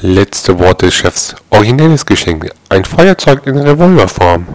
Letzte Worte des Chefs. Originelles Geschenk. Ein Feuerzeug in Revolverform.